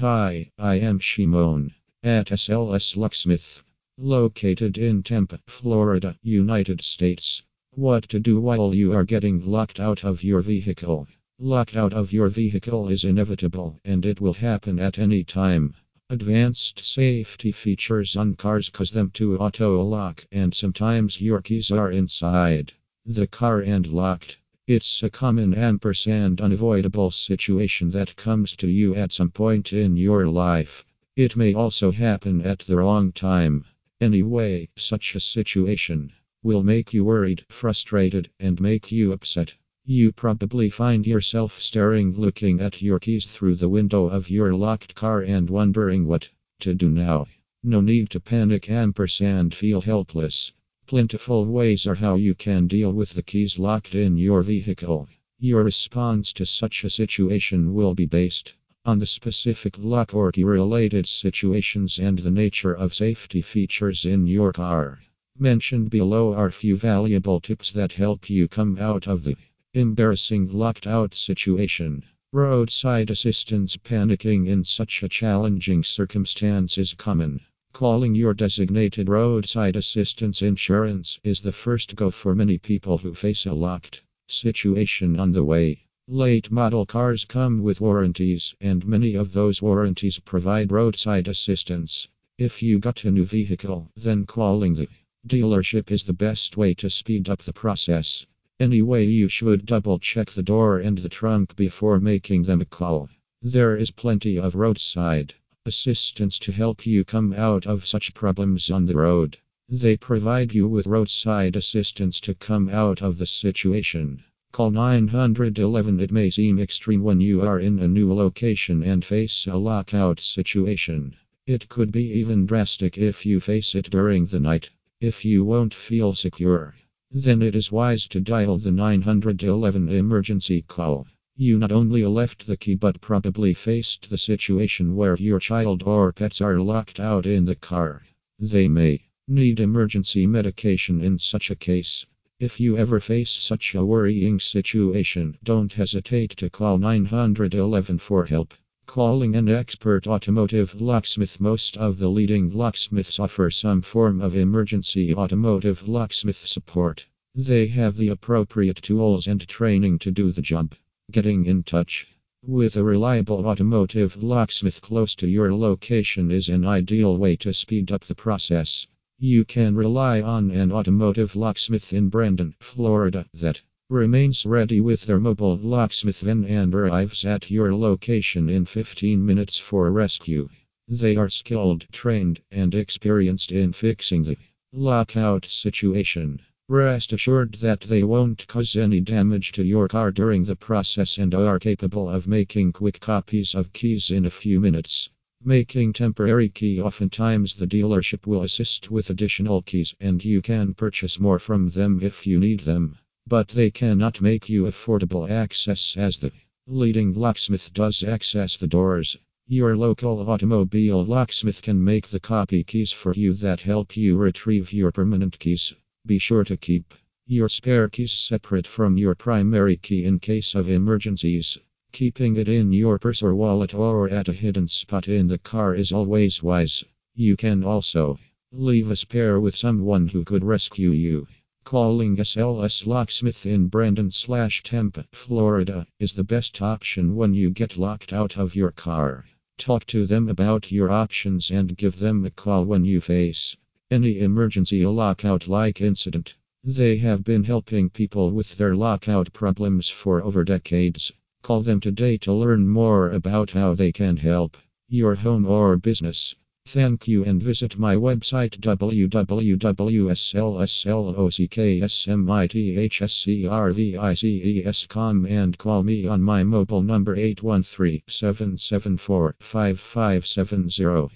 Hi, I am Shimon at SLS Locksmith, located in Tampa, Florida, United States. What to do while you are getting locked out of your vehicle? Locked Lockout of your vehicle is inevitable and it will happen at any time. Advanced safety features on cars cause them to auto lock, and sometimes your keys are inside the car and locked. It's a common ampersand unavoidable situation that comes to you at some point in your life. It may also happen at the wrong time. Anyway, such a situation will make you worried, frustrated, and make you upset. You probably find yourself staring, looking at your keys through the window of your locked car and wondering what to do now. No need to panic, ampersand, feel helpless. Plentiful ways are how you can deal with the keys locked in your vehicle. Your response to such a situation will be based on the specific lock or key related situations and the nature of safety features in your car. Mentioned below are few valuable tips that help you come out of the Embarrassing locked out situation. Roadside assistance panicking in such a challenging circumstance is common. Calling your designated roadside assistance insurance is the first go for many people who face a locked situation on the way. Late model cars come with warranties, and many of those warranties provide roadside assistance. If you got a new vehicle, then calling the dealership is the best way to speed up the process. Anyway, you should double check the door and the trunk before making them a call. There is plenty of roadside assistance to help you come out of such problems on the road. They provide you with roadside assistance to come out of the situation. Call 911. It may seem extreme when you are in a new location and face a lockout situation. It could be even drastic if you face it during the night. If you won't feel secure, then it is wise to dial the 911 emergency call. You not only left the key but probably faced the situation where your child or pets are locked out in the car. They may need emergency medication in such a case. If you ever face such a worrying situation, don't hesitate to call 911 for help. Calling an expert automotive locksmith. Most of the leading locksmiths offer some form of emergency automotive locksmith support. They have the appropriate tools and training to do the job. Getting in touch with a reliable automotive locksmith close to your location is an ideal way to speed up the process. You can rely on an automotive locksmith in Brandon, Florida that remains ready with their mobile locksmith van and arrives at your location in 15 minutes for rescue. They are skilled, trained, and experienced in fixing the lockout situation. Rest assured that they won't cause any damage to your car during the process and are capable of making quick copies of keys in a few minutes. Making temporary key oftentimes the dealership will assist with additional keys and you can purchase more from them if you need them but they cannot make you affordable access as the leading locksmith does access the doors. Your local automobile locksmith can make the copy keys for you that help you retrieve your permanent keys. Be sure to keep your spare keys separate from your primary key in case of emergencies. Keeping it in your purse or wallet or at a hidden spot in the car is always wise. You can also leave a spare with someone who could rescue you. Calling SLS Locksmith in Brandon slash Tampa, Florida, is the best option when you get locked out of your car. Talk to them about your options and give them a call when you face any emergency lockout like incident. They have been helping people with their lockout problems for over decades. Call them today to learn more about how they can help your home or business. Thank you and visit my website www.slslocksmithservices.com and call me on my mobile number 813 774 5570.